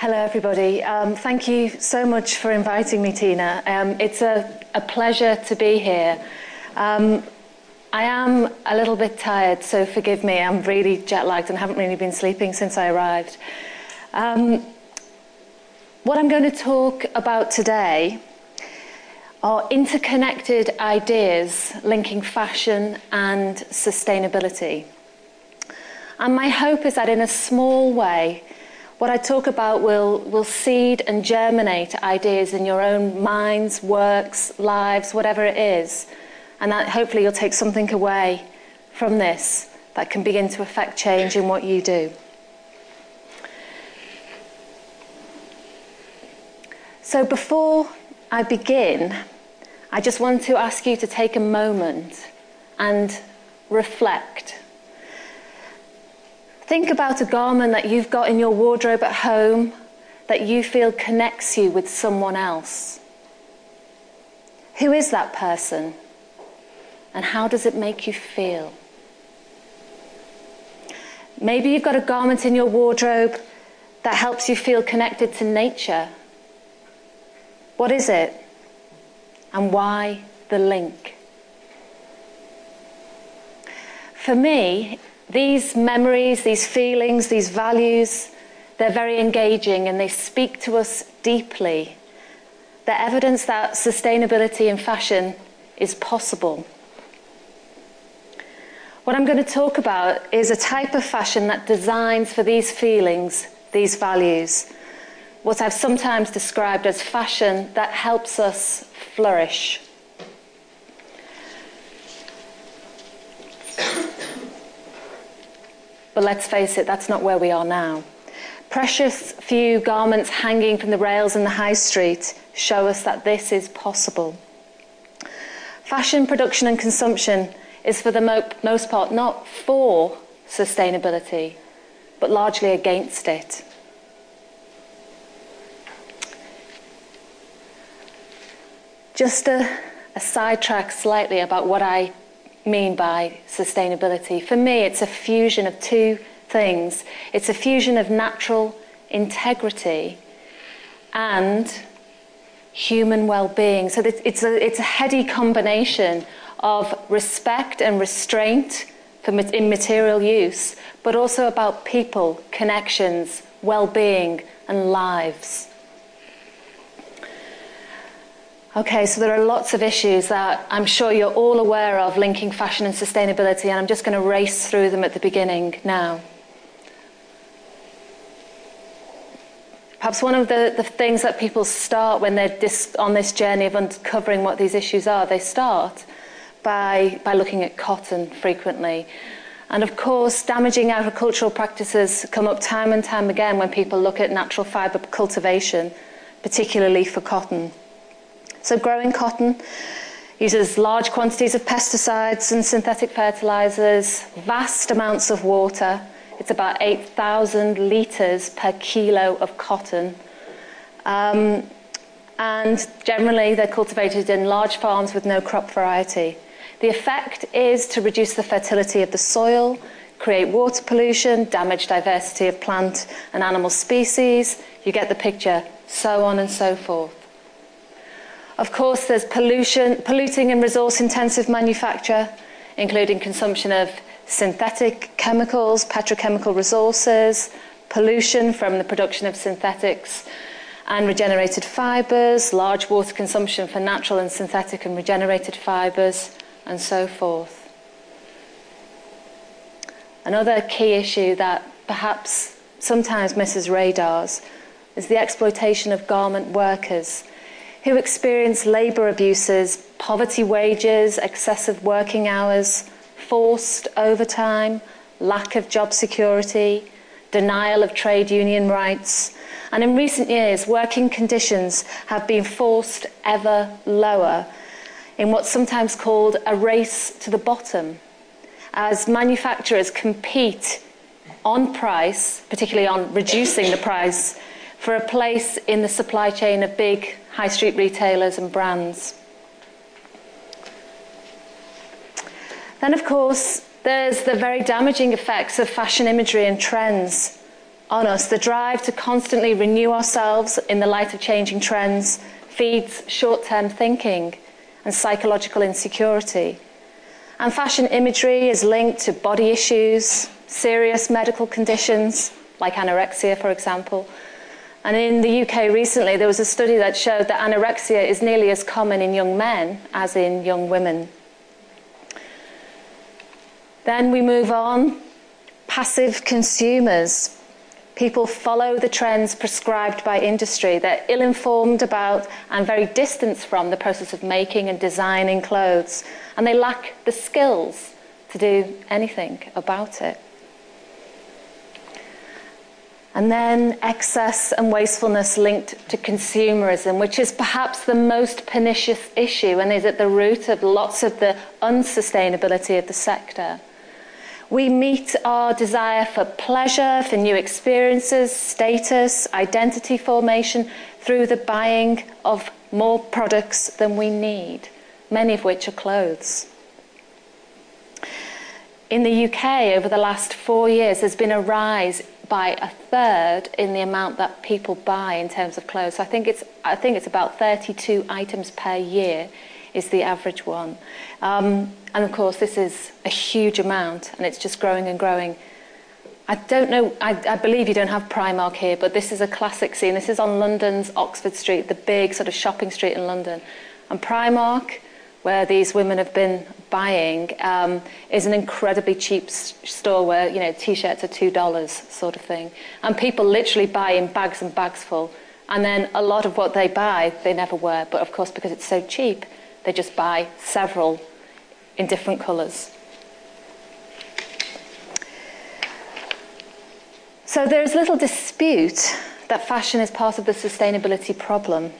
Hello, everybody. Um, thank you so much for inviting me, Tina. Um, it's a, a, pleasure to be here. Um, I am a little bit tired, so forgive me. I'm really jet lagged and haven't really been sleeping since I arrived. Um, what I'm going to talk about today are interconnected ideas linking fashion and sustainability. And my hope is that in a small way, what I talk about will, will seed and germinate ideas in your own minds, works, lives, whatever it is. And that hopefully you'll take something away from this that can begin to affect change in what you do. So before I begin, I just want to ask you to take a moment and reflect Think about a garment that you've got in your wardrobe at home that you feel connects you with someone else. Who is that person? And how does it make you feel? Maybe you've got a garment in your wardrobe that helps you feel connected to nature. What is it? And why the link? For me, these memories, these feelings, these values, they're very engaging and they speak to us deeply. They're evidence that sustainability in fashion is possible. What I'm going to talk about is a type of fashion that designs for these feelings, these values. What I've sometimes described as fashion that helps us flourish. But let's face it, that's not where we are now. Precious few garments hanging from the rails in the high street show us that this is possible. Fashion production and consumption is for the mo- most part not for sustainability, but largely against it. Just a, a sidetrack slightly about what I mean by sustainability. For me, it's a fusion of two things it's a fusion of natural integrity and human well being. So it's a, it's a heady combination of respect and restraint for immaterial use, but also about people, connections, well being, and lives. Okay, so there are lots of issues that I'm sure you're all aware of linking fashion and sustainability, and I'm just going to race through them at the beginning now. Perhaps one of the, the things that people start when they're on this journey of uncovering what these issues are, they start by, by looking at cotton frequently. And of course, damaging agricultural practices come up time and time again when people look at natural fibre cultivation, particularly for cotton. So, growing cotton uses large quantities of pesticides and synthetic fertilizers, vast amounts of water. It's about 8,000 litres per kilo of cotton. Um, and generally, they're cultivated in large farms with no crop variety. The effect is to reduce the fertility of the soil, create water pollution, damage diversity of plant and animal species. You get the picture, so on and so forth. Of course, there's pollution, polluting and resource intensive manufacture, including consumption of synthetic chemicals, petrochemical resources, pollution from the production of synthetics and regenerated fibres, large water consumption for natural and synthetic and regenerated fibres, and so forth. Another key issue that perhaps sometimes misses radars is the exploitation of garment workers who experience labour abuses, poverty wages, excessive working hours, forced overtime, lack of job security, denial of trade union rights. And in recent years, working conditions have been forced ever lower in what's sometimes called a race to the bottom, as manufacturers compete on price, particularly on reducing the price, for a place in the supply chain of big high street retailers and brands. Then, of course, there's the very damaging effects of fashion imagery and trends on us. The drive to constantly renew ourselves in the light of changing trends feeds short term thinking and psychological insecurity. And fashion imagery is linked to body issues, serious medical conditions, like anorexia, for example. And in the UK recently, there was a study that showed that anorexia is nearly as common in young men as in young women. Then we move on. Passive consumers. People follow the trends prescribed by industry. They're ill informed about and very distant from the process of making and designing clothes. And they lack the skills to do anything about it. And then excess and wastefulness linked to consumerism, which is perhaps the most pernicious issue and is at the root of lots of the unsustainability of the sector. We meet our desire for pleasure, for new experiences, status, identity formation through the buying of more products than we need, many of which are clothes. In the UK, over the last four years, there's been a rise by a third in the amount that people buy in terms of clothes. So I think it's I think it's about 32 items per year is the average one. Um, and of course, this is a huge amount, and it's just growing and growing. I don't know, I, I, believe you don't have Primark here, but this is a classic scene. This is on London's Oxford Street, the big sort of shopping street in London. And Primark, where these women have been buying, um, is an incredibly cheap store where, you know, t-shirts are $2 sort of thing. And people literally buy in bags and bags full. And then a lot of what they buy, they never wear. But of course, because it's so cheap, they just buy several in different colours. So there is little dispute that fashion is part of the sustainability problem.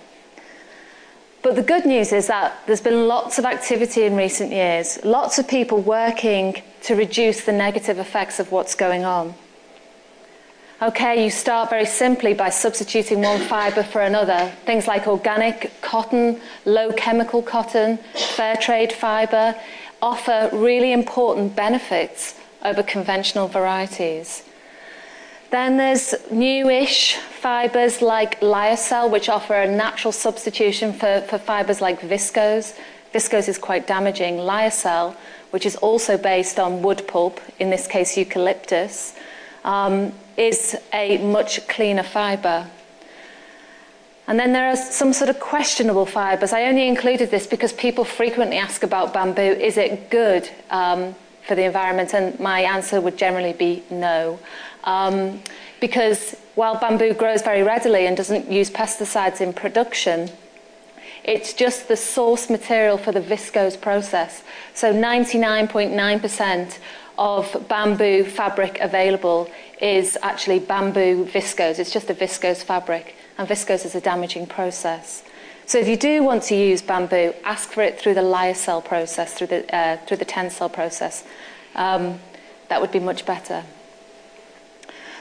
But the good news is that there's been lots of activity in recent years, lots of people working to reduce the negative effects of what's going on. Okay, you start very simply by substituting one fibre for another. Things like organic cotton, low chemical cotton, fair trade fibre offer really important benefits over conventional varieties. Then there's newish fibres like lyocell, which offer a natural substitution for, for fibres like viscose. Viscose is quite damaging. Lyocell, which is also based on wood pulp, in this case eucalyptus, um, is a much cleaner fibre. And then there are some sort of questionable fibres. I only included this because people frequently ask about bamboo. Is it good um, for the environment? And my answer would generally be no. Um, because while bamboo grows very readily and doesn't use pesticides in production, it's just the source material for the viscose process. So 99.9% of bamboo fabric available is actually bamboo viscose. It's just a viscose fabric, and viscose is a damaging process. So if you do want to use bamboo, ask for it through the lyocell process, through the, uh, through the tencel process. Um, that would be much better.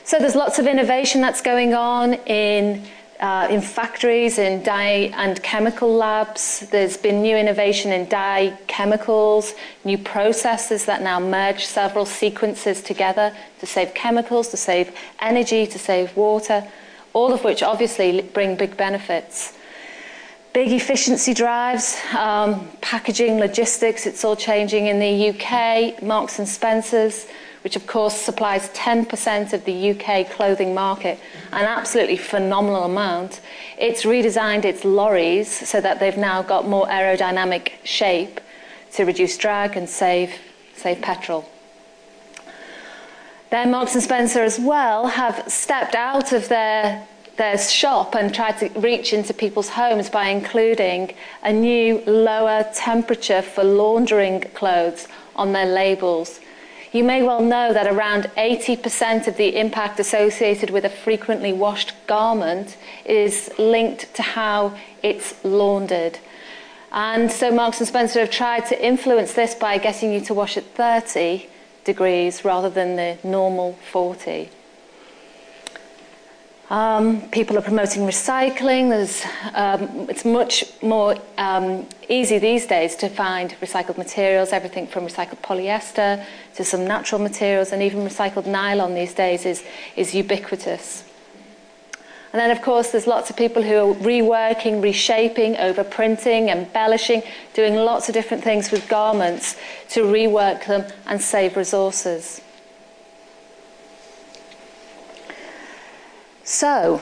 So there's lots of innovation that's going on in uh, in factories, in dye and chemical labs. There's been new innovation in dye chemicals, new processes that now merge several sequences together to save chemicals, to save energy, to save water, all of which obviously bring big benefits. Big efficiency drives, um, packaging, logistics, it's all changing in the UK. Marks and Spencer's which of course supplies 10% of the UK clothing market, an absolutely phenomenal amount. It's redesigned its lorries so that they've now got more aerodynamic shape to reduce drag and save, save petrol. Then Marks and Spencer as well have stepped out of their their shop and tried to reach into people's homes by including a new lower temperature for laundering clothes on their labels you may well know that around 80% of the impact associated with a frequently washed garment is linked to how it's laundered. And so Marks and Spencer have tried to influence this by getting you to wash at 30 degrees rather than the normal 40. Um, people are promoting recycling. There's, um, it's much more um, easy these days to find recycled materials, everything from recycled polyester to some natural materials, and even recycled nylon these days is, is ubiquitous. And then, of course, there's lots of people who are reworking, reshaping, overprinting, embellishing, doing lots of different things with garments to rework them and save resources. So,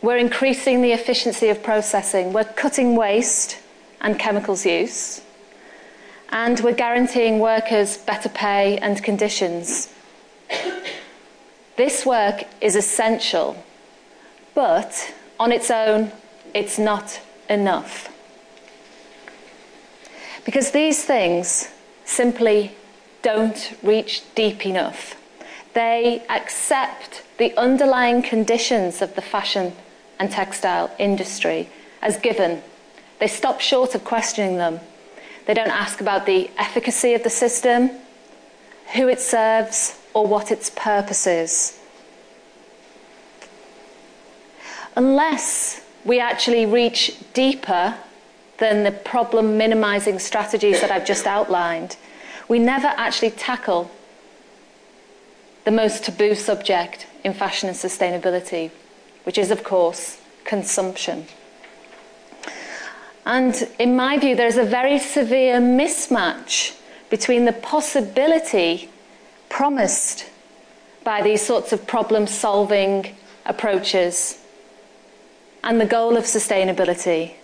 we're increasing the efficiency of processing, we're cutting waste and chemicals use, and we're guaranteeing workers better pay and conditions. This work is essential, but on its own, it's not enough. Because these things simply don't reach deep enough. They accept the underlying conditions of the fashion and textile industry as given. They stop short of questioning them. They don't ask about the efficacy of the system, who it serves, or what its purpose is. Unless we actually reach deeper than the problem minimizing strategies that I've just outlined, we never actually tackle the most taboo subject in fashion and sustainability, which is, of course, consumption. And in my view, there's a very severe mismatch between the possibility promised by these sorts of problem solving approaches and the goal of sustainability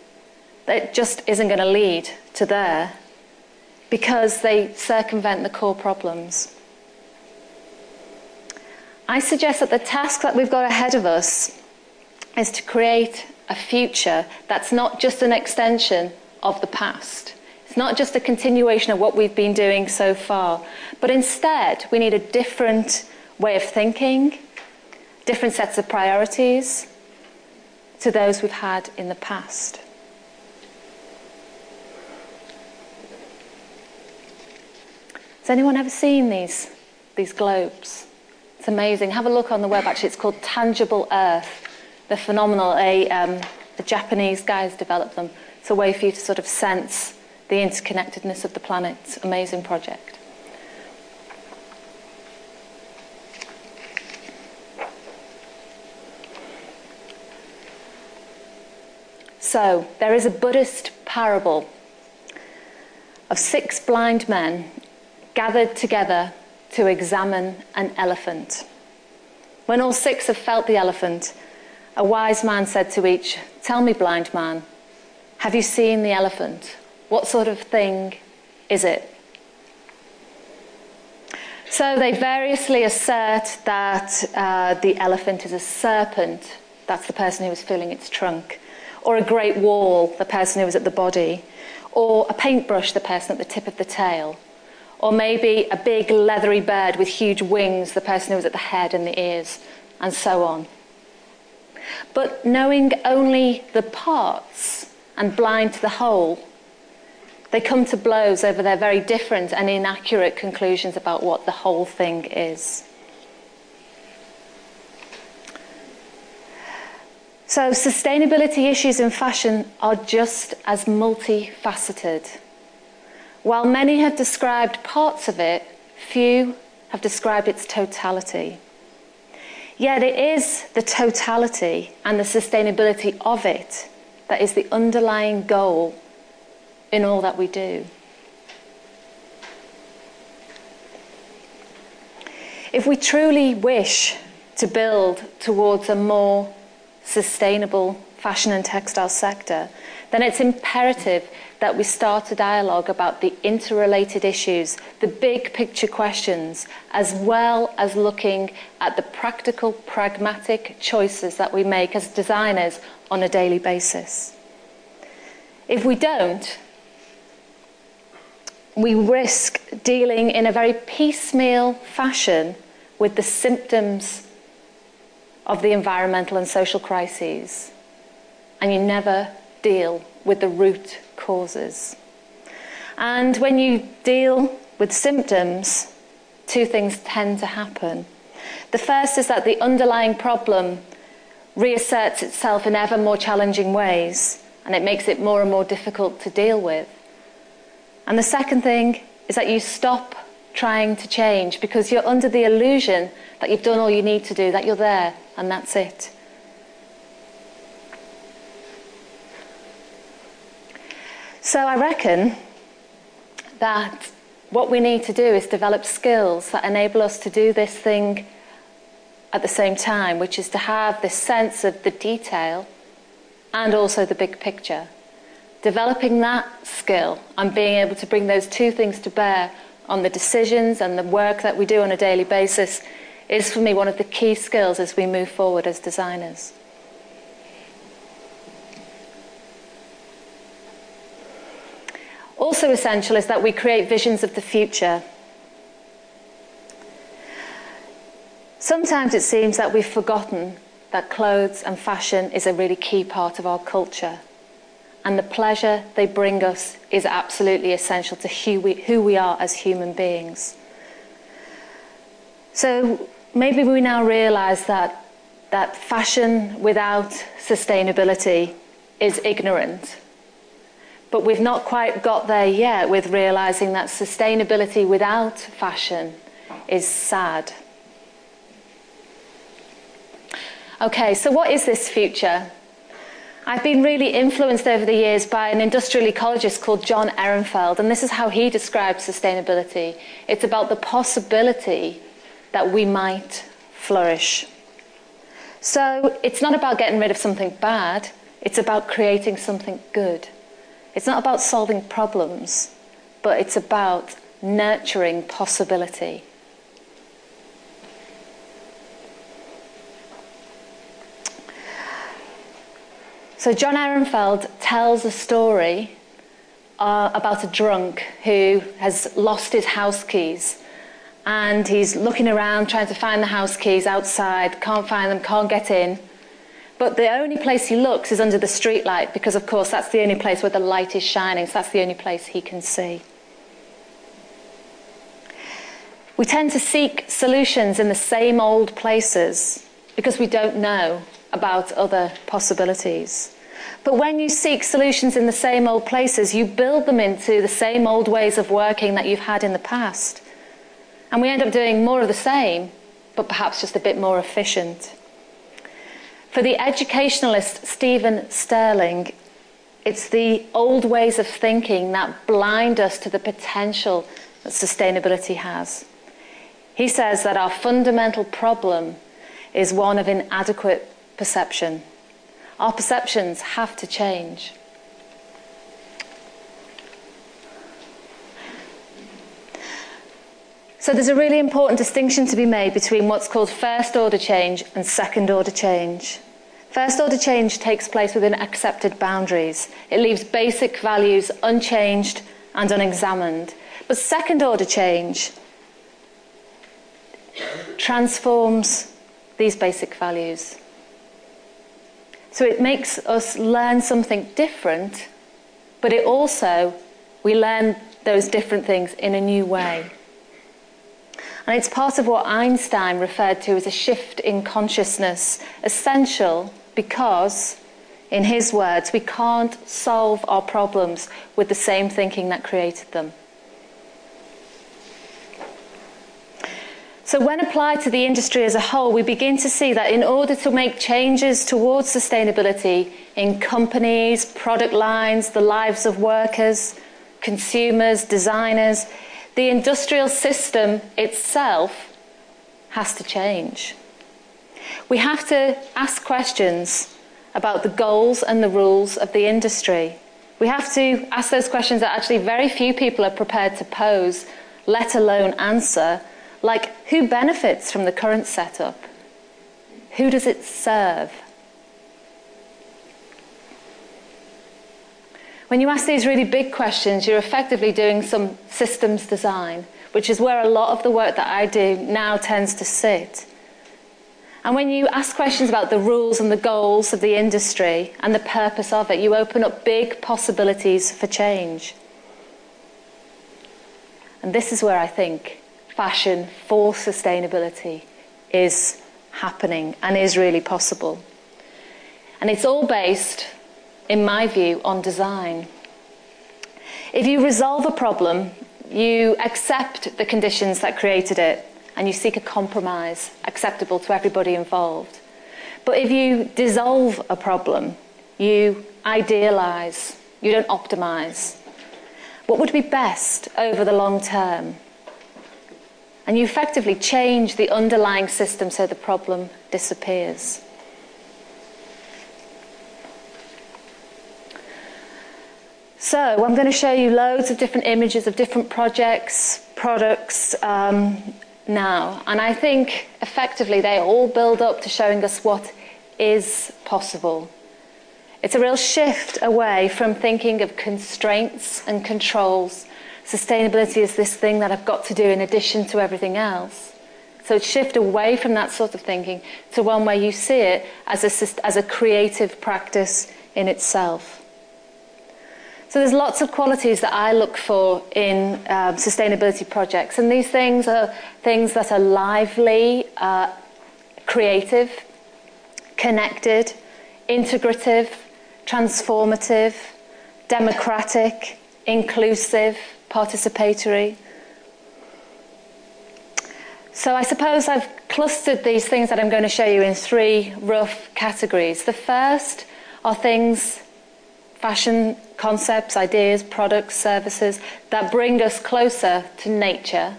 that just isn't going to lead to there because they circumvent the core problems. I suggest that the task that we've got ahead of us is to create a future that's not just an extension of the past. It's not just a continuation of what we've been doing so far, but instead we need a different way of thinking, different sets of priorities to those we've had in the past. Has anyone ever seen these, these globes? It's amazing. Have a look on the web, actually. It's called Tangible Earth. They're phenomenal. A, um, the Japanese guys developed them. It's a way for you to sort of sense the interconnectedness of the planet. It's an amazing project. So, there is a Buddhist parable of six blind men gathered together to examine an elephant. When all six have felt the elephant, a wise man said to each, Tell me, blind man, have you seen the elephant? What sort of thing is it? So they variously assert that uh, the elephant is a serpent, that's the person who was filling its trunk, or a great wall, the person who was at the body, or a paintbrush, the person at the tip of the tail, or maybe a big leathery bird with huge wings, the person who was at the head and the ears, and so on. But knowing only the parts and blind to the whole, they come to blows over their very different and inaccurate conclusions about what the whole thing is. So, sustainability issues in fashion are just as multifaceted. While many have described parts of it, few have described its totality. Yet it is the totality and the sustainability of it that is the underlying goal in all that we do. If we truly wish to build towards a more sustainable fashion and textile sector, then it's imperative that we start a dialogue about the interrelated issues, the big picture questions, as well as looking at the practical, pragmatic choices that we make as designers on a daily basis. If we don't, we risk dealing in a very piecemeal fashion with the symptoms of the environmental and social crises, and you never deal with the root causes. And when you deal with symptoms, two things tend to happen. The first is that the underlying problem reasserts itself in ever more challenging ways and it makes it more and more difficult to deal with. And the second thing is that you stop trying to change because you're under the illusion that you've done all you need to do, that you're there and that's it. So I reckon that what we need to do is develop skills that enable us to do this thing at the same time, which is to have this sense of the detail and also the big picture. Developing that skill and being able to bring those two things to bear on the decisions and the work that we do on a daily basis is for me one of the key skills as we move forward as designers. Also essential is that we create visions of the future Sometimes it seems that we've forgotten that clothes and fashion is a really key part of our culture. And the pleasure they bring us is absolutely essential to who we, who we are as human beings. So maybe we now realize that, that fashion without sustainability is ignorant. But we've not quite got there yet with realizing that sustainability without fashion is sad. Okay, so what is this future? I've been really influenced over the years by an industrial ecologist called John Ehrenfeld, and this is how he describes sustainability. It's about the possibility that we might flourish. So it's not about getting rid of something bad, it's about creating something good. It's not about solving problems, but it's about nurturing possibility. So John Ehrenfeld tells a story uh, about a drunk who has lost his house keys. And he's looking around trying to find the house keys outside, can't find them, can't get in. But the only place he looks is under the streetlight because, of course, that's the only place where the light is shining, so that's the only place he can see. We tend to seek solutions in the same old places because we don't know about other possibilities. But when you seek solutions in the same old places, you build them into the same old ways of working that you've had in the past. And we end up doing more of the same, but perhaps just a bit more efficient. For the educationalist Stephen Sterling, it's the old ways of thinking that blind us to the potential that sustainability has. He says that our fundamental problem is one of inadequate perception. Our perceptions have to change. So there's a really important distinction to be made between what's called first order change and second order change. First order change takes place within accepted boundaries. It leaves basic values unchanged and unexamined. But second order change transforms these basic values. So it makes us learn something different, but it also, we learn those different things in a new way. And it's part of what Einstein referred to as a shift in consciousness, essential because, in his words, we can't solve our problems with the same thinking that created them. So, when applied to the industry as a whole, we begin to see that in order to make changes towards sustainability in companies, product lines, the lives of workers, consumers, designers, the industrial system itself has to change. We have to ask questions about the goals and the rules of the industry. We have to ask those questions that actually very few people are prepared to pose, let alone answer like, who benefits from the current setup? Who does it serve? When you ask these really big questions, you're effectively doing some systems design, which is where a lot of the work that I do now tends to sit. And when you ask questions about the rules and the goals of the industry and the purpose of it, you open up big possibilities for change. And this is where I think fashion for sustainability is happening and is really possible. And it's all based, in my view, on design. If you resolve a problem, you accept the conditions that created it and you seek a compromise acceptable to everybody involved. But if you dissolve a problem, you idealize, you don't optimize. What would be best over the long term? And you effectively change the underlying system so the problem disappears. So I'm going to show you loads of different images of different projects, products um, now. And I think effectively they all build up to showing us what is possible. It's a real shift away from thinking of constraints and controls. Sustainability is this thing that I've got to do in addition to everything else. So shift away from that sort of thinking to one where you see it as a, as a creative practice in itself. So there's lots of qualities that I look for in um, sustainability projects, and these things are things that are lively, uh, creative, connected, integrative, transformative, democratic, inclusive, participatory. So I suppose I've clustered these things that I'm going to show you in three rough categories. The first are things fashion concepts, ideas, products, services that bring us closer to nature.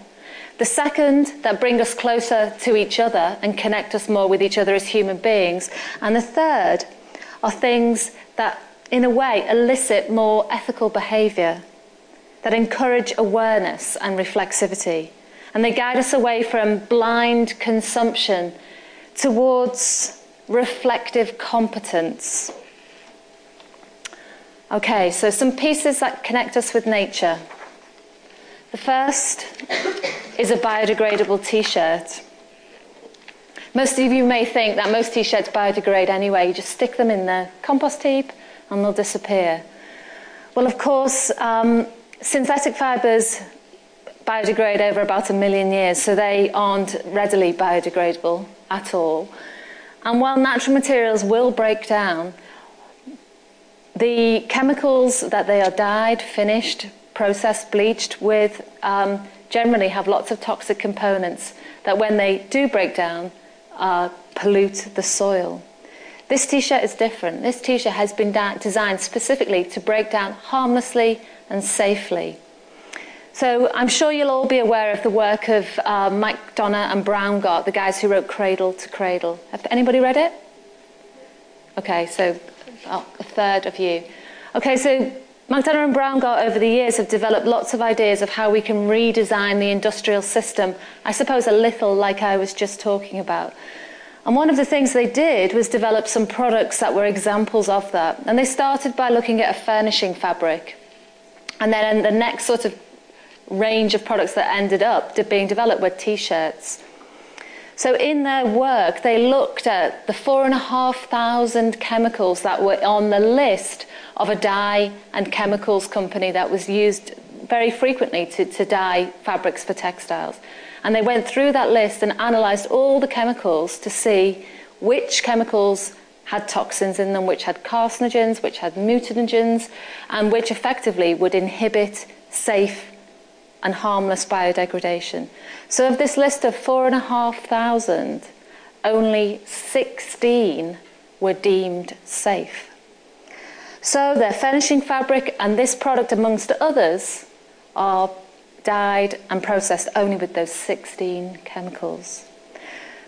The second, that bring us closer to each other and connect us more with each other as human beings. And the third are things that, in a way, elicit more ethical behaviour, that encourage awareness and reflexivity. And they guide us away from blind consumption towards reflective competence. Okay, so some pieces that connect us with nature. The first is a biodegradable t shirt. Most of you may think that most t shirts biodegrade anyway. You just stick them in the compost heap and they'll disappear. Well, of course, um, synthetic fibres biodegrade over about a million years, so they aren't readily biodegradable at all. And while natural materials will break down, the chemicals that they are dyed, finished, processed, bleached with um, generally have lots of toxic components that when they do break down, uh, pollute the soil. This t-shirt is different. This t-shirt has been designed specifically to break down harmlessly and safely. So I'm sure you'll all be aware of the work of uh, McDonough and Brown Braungart, the guys who wrote Cradle to Cradle. Have anybody read it? Okay, so oh, a third of you. Okay, so McDonough and Braungart over the years have developed lots of ideas of how we can redesign the industrial system, I suppose a little like I was just talking about. And one of the things they did was develop some products that were examples of that. And they started by looking at a furnishing fabric. And then the next sort of range of products that ended up being developed were t shirts. So in their work, they looked at the four and a half thousand chemicals that were on the list of a dye and chemicals company that was used very frequently to, to dye fabrics for textiles. And they went through that list and analysed all the chemicals to see which chemicals had toxins in them, which had carcinogens, which had mutagens, and which effectively would inhibit safe and harmless biodegradation. So, of this list of four and a half thousand, only 16 were deemed safe. So, their finishing fabric and this product, amongst others, are dyed and processed only with those 16 chemicals.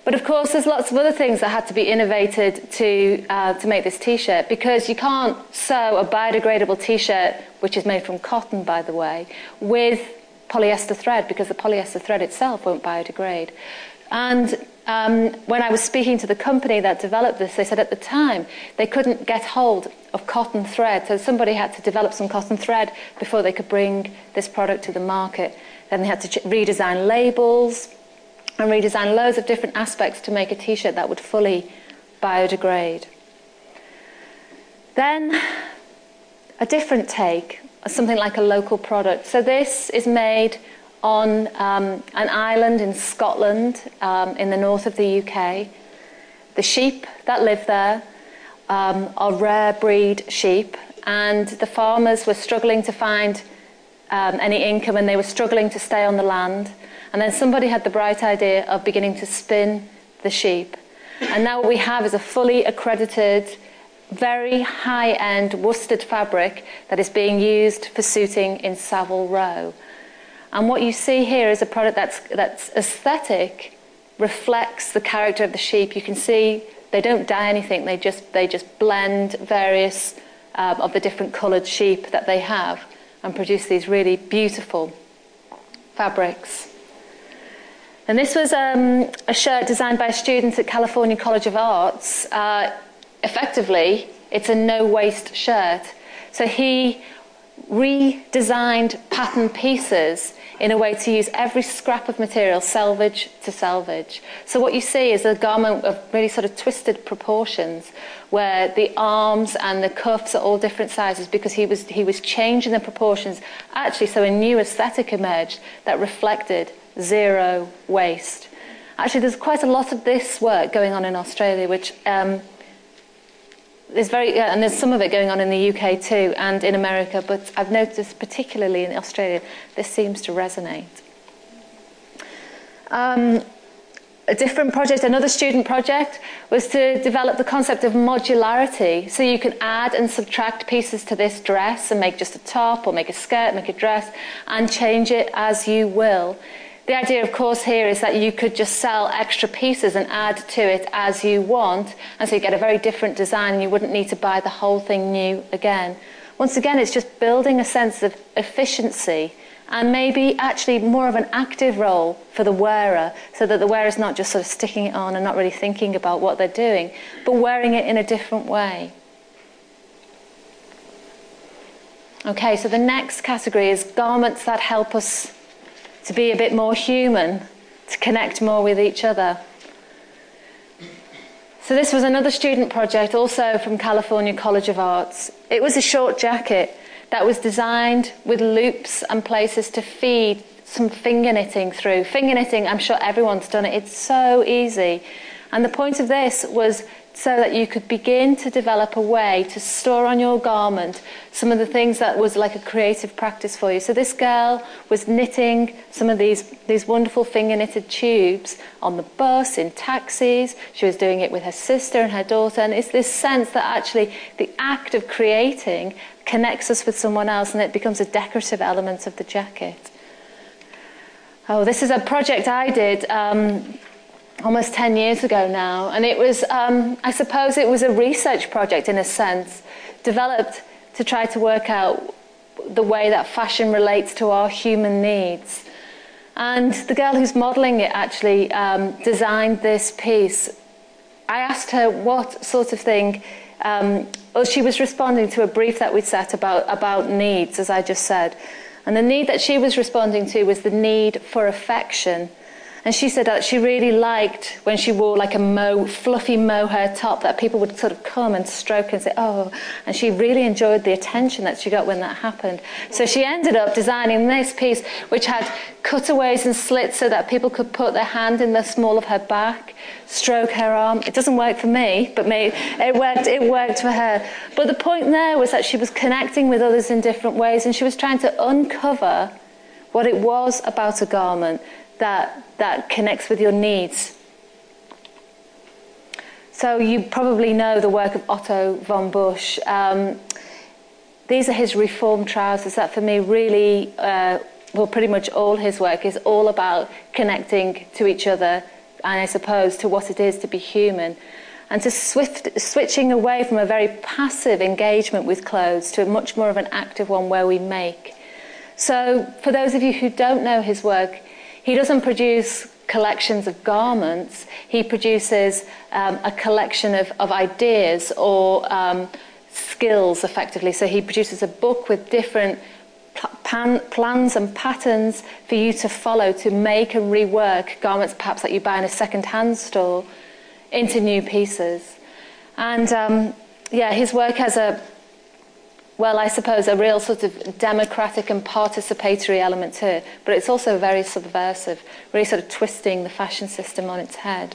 But of course, there's lots of other things that had to be innovated to, uh, to make this t shirt because you can't sew a biodegradable t shirt, which is made from cotton, by the way, with polyester thread because the polyester thread itself won't biodegrade. And um, when I was speaking to the company that developed this, they said at the time they couldn't get hold of cotton thread. So somebody had to develop some cotton thread before they could bring this product to the market. Then they had to redesign labels and redesign loads of different aspects to make a t shirt that would fully biodegrade. Then a different take something like a local product. So this is made on um, an island in Scotland um, in the north of the UK. The sheep that live there um, are rare breed sheep, and the farmers were struggling to find um, any income and they were struggling to stay on the land. And then somebody had the bright idea of beginning to spin the sheep. And now what we have is a fully accredited, very high end worsted fabric that is being used for suiting in Savile Row. And what you see here is a product that's, that's aesthetic, reflects the character of the sheep. You can see they don't dye anything, they just, they just blend various um, of the different coloured sheep that they have and produce these really beautiful fabrics. And this was um, a shirt designed by a student at California College of Arts. Uh, effectively, it's a no waste shirt. So he redesigned pattern pieces in a way to use every scrap of material, selvage to selvage. So what you see is a garment of really sort of twisted proportions, where the arms and the cuffs are all different sizes because he was he was changing the proportions. Actually, so a new aesthetic emerged that reflected zero waste. Actually, there's quite a lot of this work going on in Australia, which um, there's very yeah, and there's some of it going on in the UK too and in America, but I've noticed particularly in Australia this seems to resonate. Um, a different project, another student project, was to develop the concept of modularity. So you can add and subtract pieces to this dress and make just a top or make a skirt, make a dress, and change it as you will. The idea, of course, here is that you could just sell extra pieces and add to it as you want, and so you get a very different design and you wouldn't need to buy the whole thing new again. Once again, it's just building a sense of efficiency and maybe actually more of an active role for the wearer so that the wearer is not just sort of sticking it on and not really thinking about what they're doing, but wearing it in a different way. Okay, so the next category is garments that help us to be a bit more human, to connect more with each other. So, this was another student project, also from California College of Arts. It was a short jacket that was designed with loops and places to feed some finger knitting through. Finger knitting, I'm sure everyone's done it, it's so easy. And the point of this was so that you could begin to develop a way to store on your garment some of the things that was like a creative practice for you. So this girl was knitting some of these, these wonderful finger knitted tubes on the bus, in taxis. She was doing it with her sister and her daughter. And it's this sense that actually the act of creating connects us with someone else and it becomes a decorative element of the jacket. Oh, this is a project I did um, almost 10 years ago now. And it was, um, I suppose, it was a research project in a sense, developed to try to work out the way that fashion relates to our human needs. And the girl who's modeling it actually um, designed this piece. I asked her what sort of thing. Um, well, she was responding to a brief that we'd set about, about needs, as I just said. And the need that she was responding to was the need for affection and she said that she really liked when she wore like a mo, fluffy mohair top that people would sort of come and stroke and say, oh, and she really enjoyed the attention that she got when that happened. So she ended up designing this piece, which had cutaways and slits so that people could put their hand in the small of her back, stroke her arm. It doesn't work for me, but me, it worked, it worked for her. But the point there was that she was connecting with others in different ways and she was trying to uncover what it was about a garment that, that connects with your needs. So you probably know the work of Otto von Busch. Um, these are his reform trousers that for me really, uh, well, pretty much all his work is all about connecting to each other and I suppose to what it is to be human. And to swift, switching away from a very passive engagement with clothes to a much more of an active one where we make. So, for those of you who don't know his work, he doesn't produce collections of garments, he produces um, a collection of, of ideas or um, skills effectively. So he produces a book with different pan, plans and patterns for you to follow to make and rework garments perhaps that you buy in a second-hand store into new pieces. And um, yeah, his work has a well, I suppose, a real sort of democratic and participatory element to it, but it's also very subversive, really sort of twisting the fashion system on its head.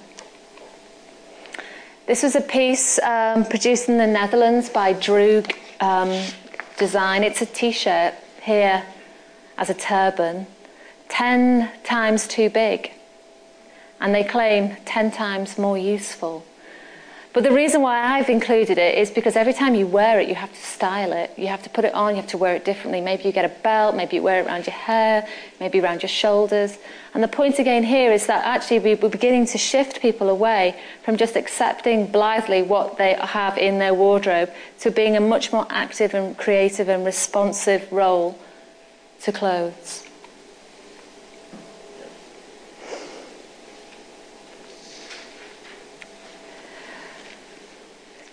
This was a piece um, produced in the Netherlands by Droog um, Design. It's a t-shirt here as a turban, 10 times too big, and they claim 10 times more useful. But the reason why I've included it is because every time you wear it, you have to style it. You have to put it on, you have to wear it differently. Maybe you get a belt, maybe you wear it around your hair, maybe around your shoulders. And the point again here is that actually we're beginning to shift people away from just accepting blithely what they have in their wardrobe to being a much more active and creative and responsive role to clothes.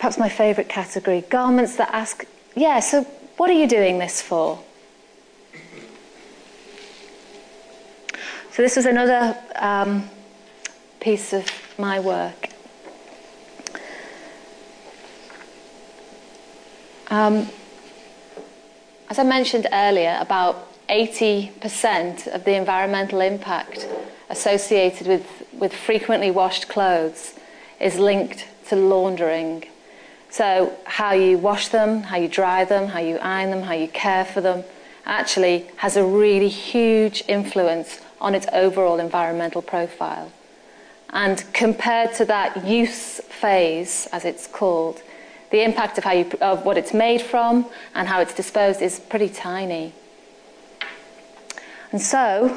Perhaps my favourite category garments that ask, yeah, so what are you doing this for? So, this was another um, piece of my work. Um, as I mentioned earlier, about 80% of the environmental impact associated with, with frequently washed clothes is linked to laundering. So, how you wash them, how you dry them, how you iron them, how you care for them actually has a really huge influence on its overall environmental profile. And compared to that use phase, as it's called, the impact of, how you, of what it's made from and how it's disposed is pretty tiny. And so,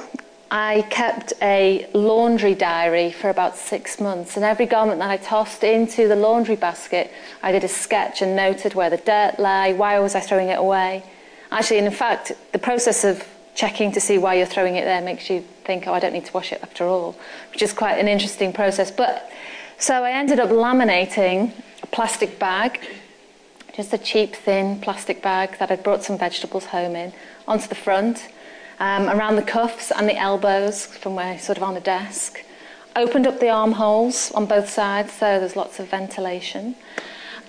I kept a laundry diary for about six months, and every garment that I tossed into the laundry basket, I did a sketch and noted where the dirt lay, why was I throwing it away. Actually, in fact, the process of checking to see why you're throwing it there makes you think, oh, I don't need to wash it after all, which is quite an interesting process. But so I ended up laminating a plastic bag, just a cheap, thin plastic bag that I'd brought some vegetables home in, onto the front um, around the cuffs and the elbows from where sort of on the desk. Opened up the armholes on both sides so there's lots of ventilation.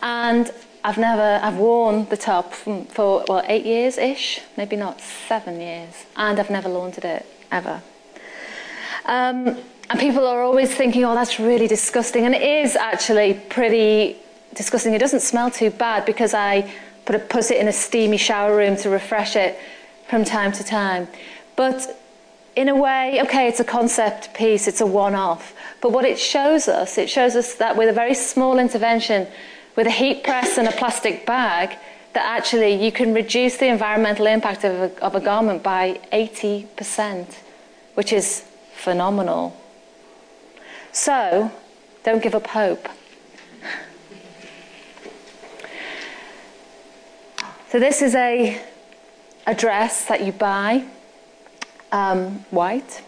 And I've never, I've worn the top for, well, eight years ish, maybe not seven years, and I've never laundered it ever. Um, and people are always thinking, oh, that's really disgusting. And it is actually pretty disgusting. It doesn't smell too bad because I put, a, put it in a steamy shower room to refresh it from time to time. But in a way, okay, it's a concept piece, it's a one off. But what it shows us, it shows us that with a very small intervention, with a heat press and a plastic bag, that actually you can reduce the environmental impact of a, of a garment by 80%, which is phenomenal. So, don't give up hope. So, this is a a dress that you buy, um, white,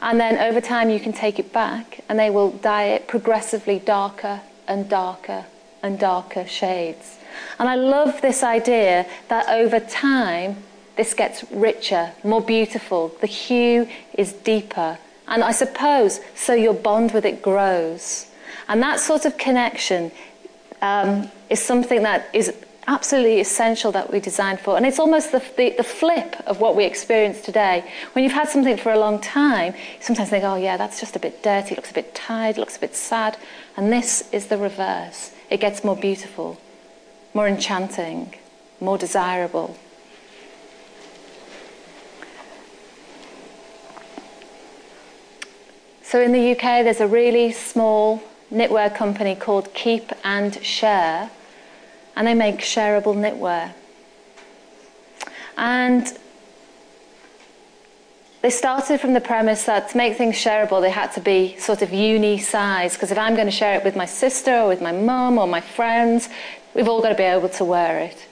and then over time you can take it back and they will dye it progressively darker and darker and darker shades. And I love this idea that over time this gets richer, more beautiful, the hue is deeper. And I suppose so your bond with it grows. And that sort of connection um, is something that is absolutely essential that we design for. And it's almost the, the, the, flip of what we experience today. When you've had something for a long time, you sometimes think, oh, yeah, that's just a bit dirty, looks a bit tired, looks a bit sad. And this is the reverse. It gets more beautiful, more enchanting, more desirable. So in the UK, there's a really small knitwear company called Keep and Share and they make shareable knitwear. And they started from the premise that to make things shareable, they had to be sort of uni size. Because if I'm going to share it with my sister or with my mum or my friends, we've all got to be able to wear it.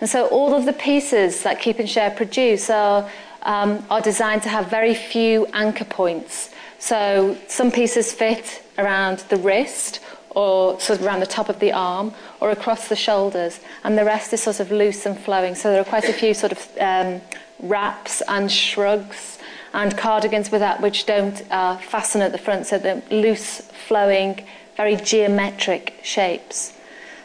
And so all of the pieces that Keep and Share produce are, um, are designed to have very few anchor points. So some pieces fit around the wrist or sort of around the top of the arm or across the shoulders, and the rest is sort of loose and flowing. So there are quite a few sort of um, wraps and shrugs and cardigans with that which don't uh, fasten at the front, so they're loose, flowing, very geometric shapes.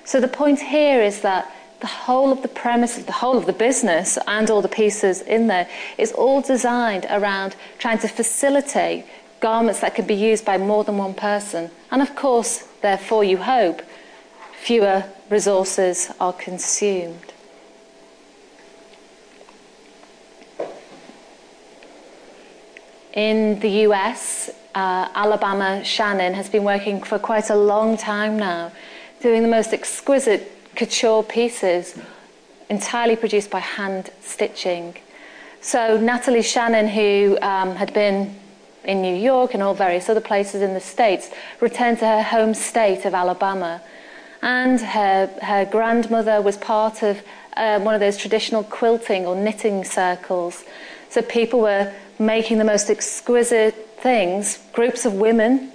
So the point here is that the whole of the premise, the whole of the business, and all the pieces in there is all designed around trying to facilitate garments that can be used by more than one person. And of course, therefore, you hope fewer resources are consumed. In the US, uh, Alabama Chanin has been working for quite a long time now, doing the most exquisite couture pieces entirely produced by hand stitching. So Natalie Chanin, who um, had been in New York and all various other places in the States, returned to her home state of Alabama. And her, her grandmother was part of um, one of those traditional quilting or knitting circles. So people were making the most exquisite things, groups of women,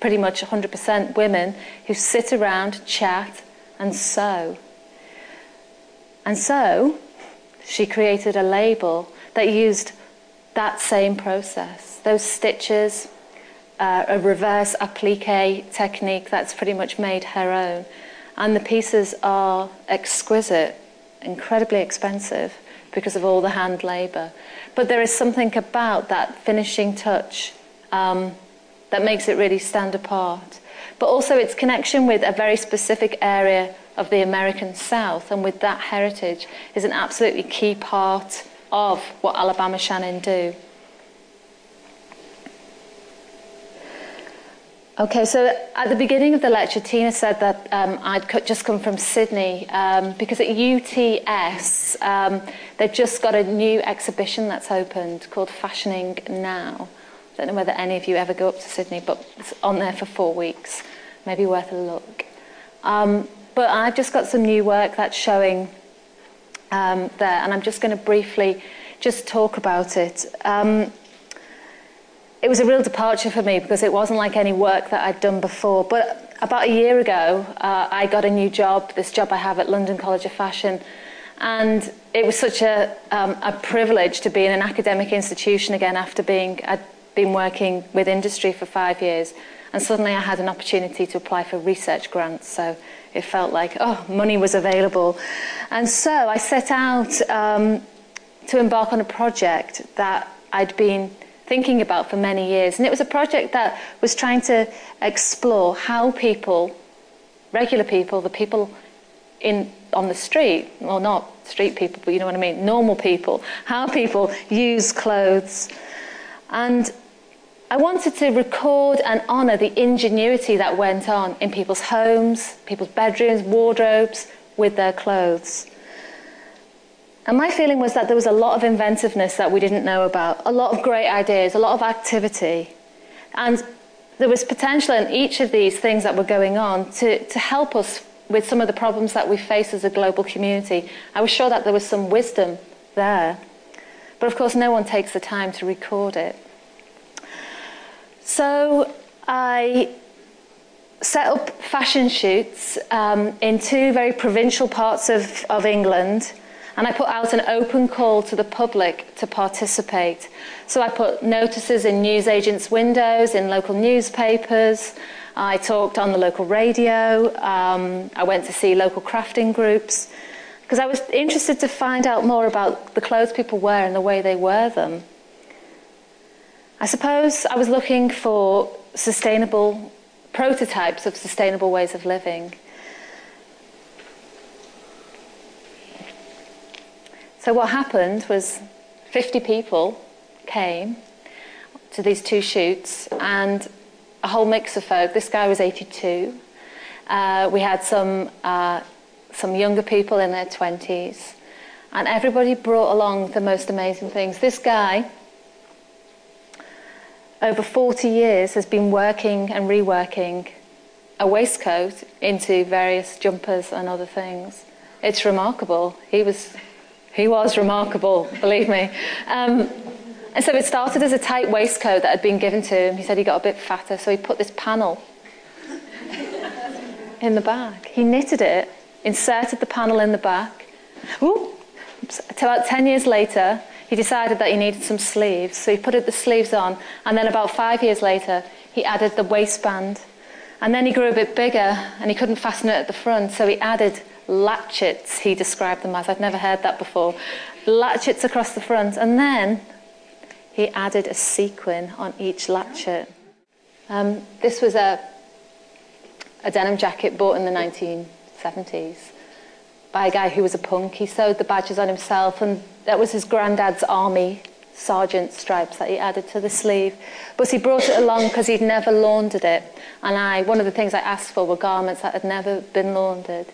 pretty much 100% women, who sit around, chat, and sew. And so she created a label that used that same process, those stitches, uh, a reverse applique technique that's pretty much made her own. And the pieces are exquisite, incredibly expensive because of all the hand labour. But there is something about that finishing touch um, that makes it really stand apart. But also its connection with a very specific area of the American South and with that heritage is an absolutely key part of what Alabama Chanin do. Okay, so at the beginning of the lecture, Tina said that um, I'd just come from Sydney um, because at UTS um, they've just got a new exhibition that's opened called Fashioning Now. I don't know whether any of you ever go up to Sydney, but it's on there for four weeks. Maybe worth a look. Um, but I've just got some new work that's showing um, there, and I'm just going to briefly just talk about it. It was a real departure for me because it wasn't like any work that I'd done before. But about a year ago, uh, I got a new job, this job I have at London College of Fashion. And it was such a, um, a privilege to be in an academic institution again after being, I'd been working with industry for five years. And suddenly I had an opportunity to apply for research grants. So it felt like, oh, money was available. And so I set out um, to embark on a project that I'd been thinking about for many years. And it was a project that was trying to explore how people, regular people, the people in on the street, well, not street people, but you know what I mean, normal people, how people use clothes. And I wanted to record and honour the ingenuity that went on in people's homes, people's bedrooms, wardrobes, with their clothes. And my feeling was that there was a lot of inventiveness that we didn't know about, a lot of great ideas, a lot of activity. And there was potential in each of these things that were going on to, to help us with some of the problems that we face as a global community. I was sure that there was some wisdom there. But of course, no one takes the time to record it. So I set up fashion shoots um, in two very provincial parts of, of England and I put out an open call to the public to participate. So I put notices in newsagents' windows, in local newspapers. I talked on the local radio. Um, I went to see local crafting groups because I was interested to find out more about the clothes people wear and the way they wear them. I suppose I was looking for sustainable prototypes of sustainable ways of living. So what happened was 50 people came to these two shoots and a whole mix of folk. This guy was 82. Uh, we had some, uh, some younger people in their 20s. And everybody brought along the most amazing things. This guy, over 40 years, has been working and reworking a waistcoat into various jumpers and other things. It's remarkable. He was he was remarkable, believe me. Um, and so it started as a tight waistcoat that had been given to him. He said he got a bit fatter, so he put this panel in the back. He knitted it, inserted the panel in the back. Ooh, about 10 years later, he decided that he needed some sleeves, so he put the sleeves on. And then about five years later, he added the waistband. And then he grew a bit bigger and he couldn't fasten it at the front, so he added latchets, he described them as. I'd never heard that before. Latchets across the front. And then he added a sequin on each latchet. Um, this was a, a denim jacket bought in the 1970s by a guy who was a punk. He sewed the badges on himself, and that was his granddad's army sergeant stripes that he added to the sleeve. But he brought it along because he'd never laundered it. And I, one of the things I asked for were garments that had never been laundered.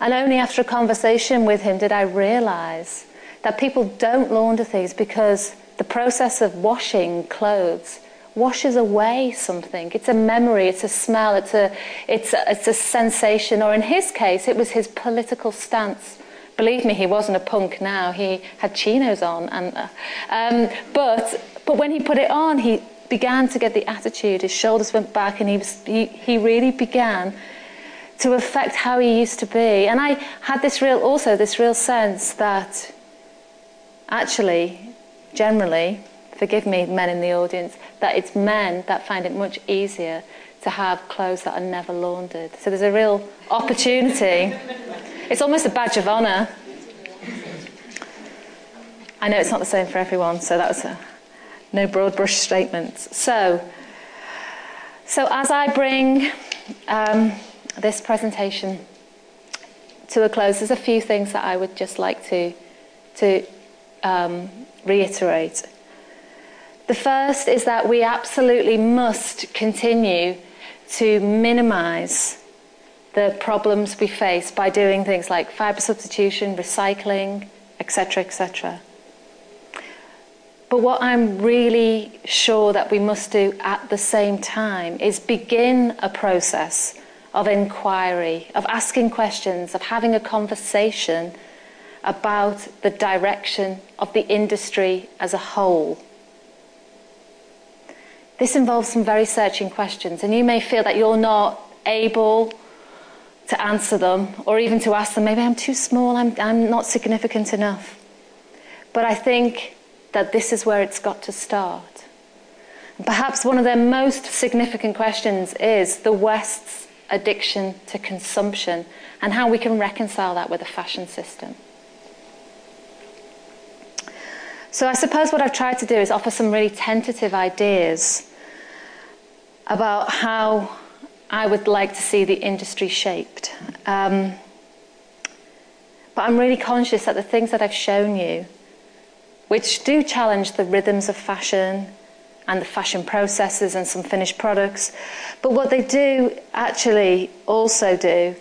And only after a conversation with him did I realize that people don't launder things because the process of washing clothes washes away something. It's a memory, it's a smell, it's a, it's a, it's a sensation, or in his case, it was his political stance. Believe me, he wasn't a punk now. He had chinos on, and uh, um, but but when he put it on, he began to get the attitude. His shoulders went back, and he was he, he really began to affect how he used to be. And I had this real also this real sense that actually, generally, forgive me, men in the audience, that it's men that find it much easier to have clothes that are never laundered. So there's a real opportunity. It's almost a badge of honour. I know it's not the same for everyone, so that was a, no broad brush statements. So, so as I bring um, this presentation to a close, there's a few things that I would just like to, to um, reiterate. The first is that we absolutely must continue to minimize the problems we face by doing things like fiber substitution, recycling, etc., etc. But what I'm really sure that we must do at the same time is begin a process of inquiry, of asking questions, of having a conversation about the direction of the industry as a whole. This involves some very searching questions, and you may feel that you're not able to answer them or even to ask them, maybe I'm too small, I'm, I'm not significant enough. But I think that this is where it's got to start. perhaps one of their most significant questions is the West's addiction to consumption and how we can reconcile that with a fashion system. So I suppose what I've tried to do is offer some really tentative ideas about how I would like to see the industry shaped. Um, but I'm really conscious that the things that I've shown you, which do challenge the rhythms of fashion and the fashion processes and some finished products, but what they do actually also do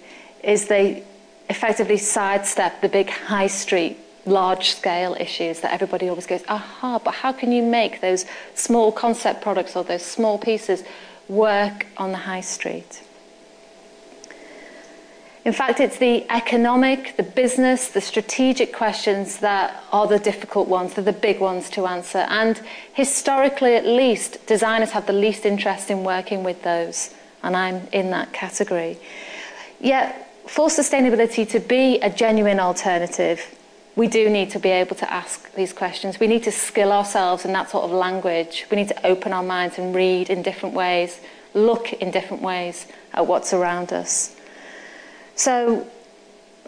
is they effectively sidestep the big high street large scale issues that everybody always goes, aha, but how can you make those small concept products or those small pieces work on the high street? In fact, it's the economic, the business, the strategic questions that are the difficult ones, they're the big ones to answer. And historically, at least, designers have the least interest in working with those, and I'm in that category. Yet, for sustainability to be a genuine alternative, we do need to be able to ask these questions. We need to skill ourselves in that sort of language. We need to open our minds and read in different ways, look in different ways at what's around us. So,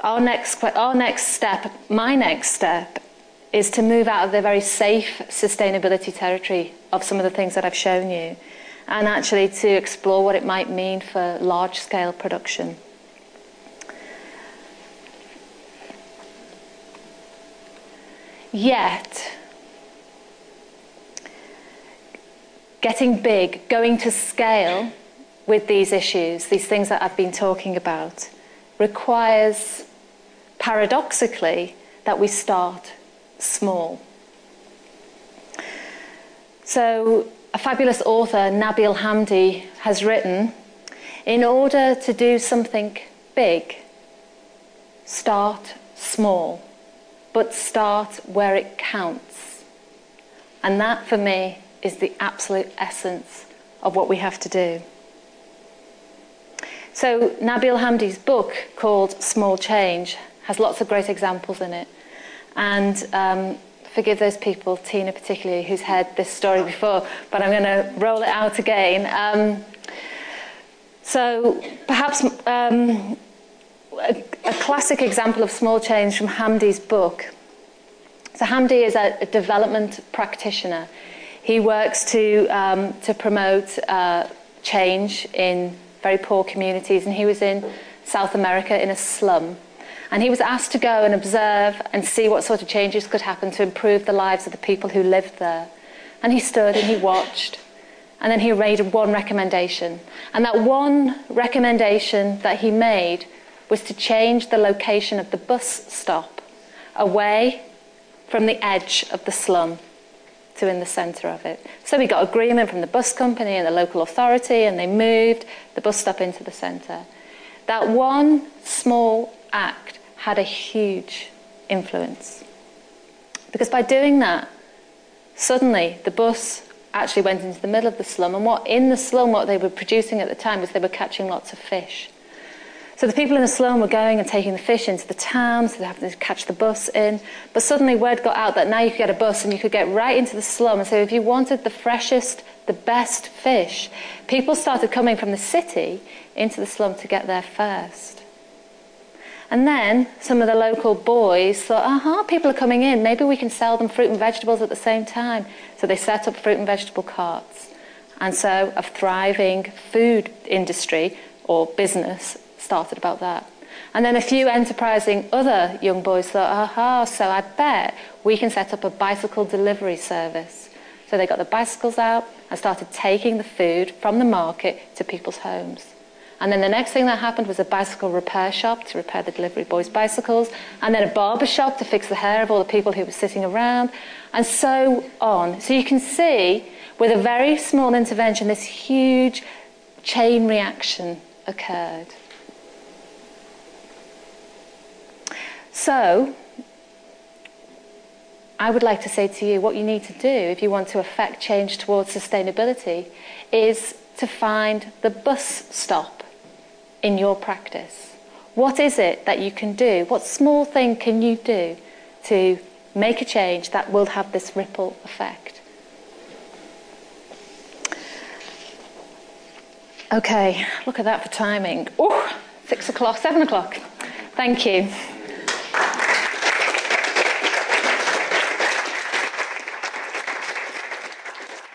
our next, our next step, my next step, is to move out of the very safe sustainability territory of some of the things that I've shown you and actually to explore what it might mean for large scale production. Yet, getting big, going to scale with these issues, these things that I've been talking about, requires paradoxically that we start small. So, a fabulous author, Nabil Hamdi, has written In order to do something big, start small but start where it counts. And that for me is the absolute essence of what we have to do. So, Nabil Hamdi's book called Small Change has lots of great examples in it. And um, forgive those people, Tina particularly, who's heard this story before, but I'm going to roll it out again. Um, so, perhaps um, a, a classic example of small change from Hamdi's book. So Hamdi is a, a development practitioner. He works to, um, to promote uh, change in very poor communities, and he was in South America in a slum. And he was asked to go and observe and see what sort of changes could happen to improve the lives of the people who lived there. And he stood and he watched. And then he made one recommendation. And that one recommendation that he made was to change the location of the bus stop away from the edge of the slum to in the centre of it. So we got agreement from the bus company and the local authority, and they moved the bus stop into the centre. That one small act had a huge influence. Because by doing that, suddenly the bus actually went into the middle of the slum, and what in the slum, what they were producing at the time was they were catching lots of fish. So the people in the slum were going and taking the fish into the town, so they had to catch the bus in. But suddenly word got out that now you could get a bus and you could get right into the slum. And so if you wanted the freshest, the best fish, people started coming from the city into the slum to get there first. And then some of the local boys thought, aha, people are coming in. Maybe we can sell them fruit and vegetables at the same time. So they set up fruit and vegetable carts. And so a thriving food industry or business started about that. And then a few enterprising other young boys thought, aha, so I bet we can set up a bicycle delivery service. So they got the bicycles out and started taking the food from the market to people's homes. And then the next thing that happened was a bicycle repair shop to repair the delivery boys' bicycles, and then a barber shop to fix the hair of all the people who were sitting around, and so on. So you can see, with a very small intervention, this huge chain reaction occurred. So, I would like to say to you what you need to do if you want to affect change towards sustainability is to find the bus stop in your practice. What is it that you can do? What small thing can you do to make a change that will have this ripple effect? Okay, look at that for timing. Oh, six o'clock, seven o'clock. Thank you.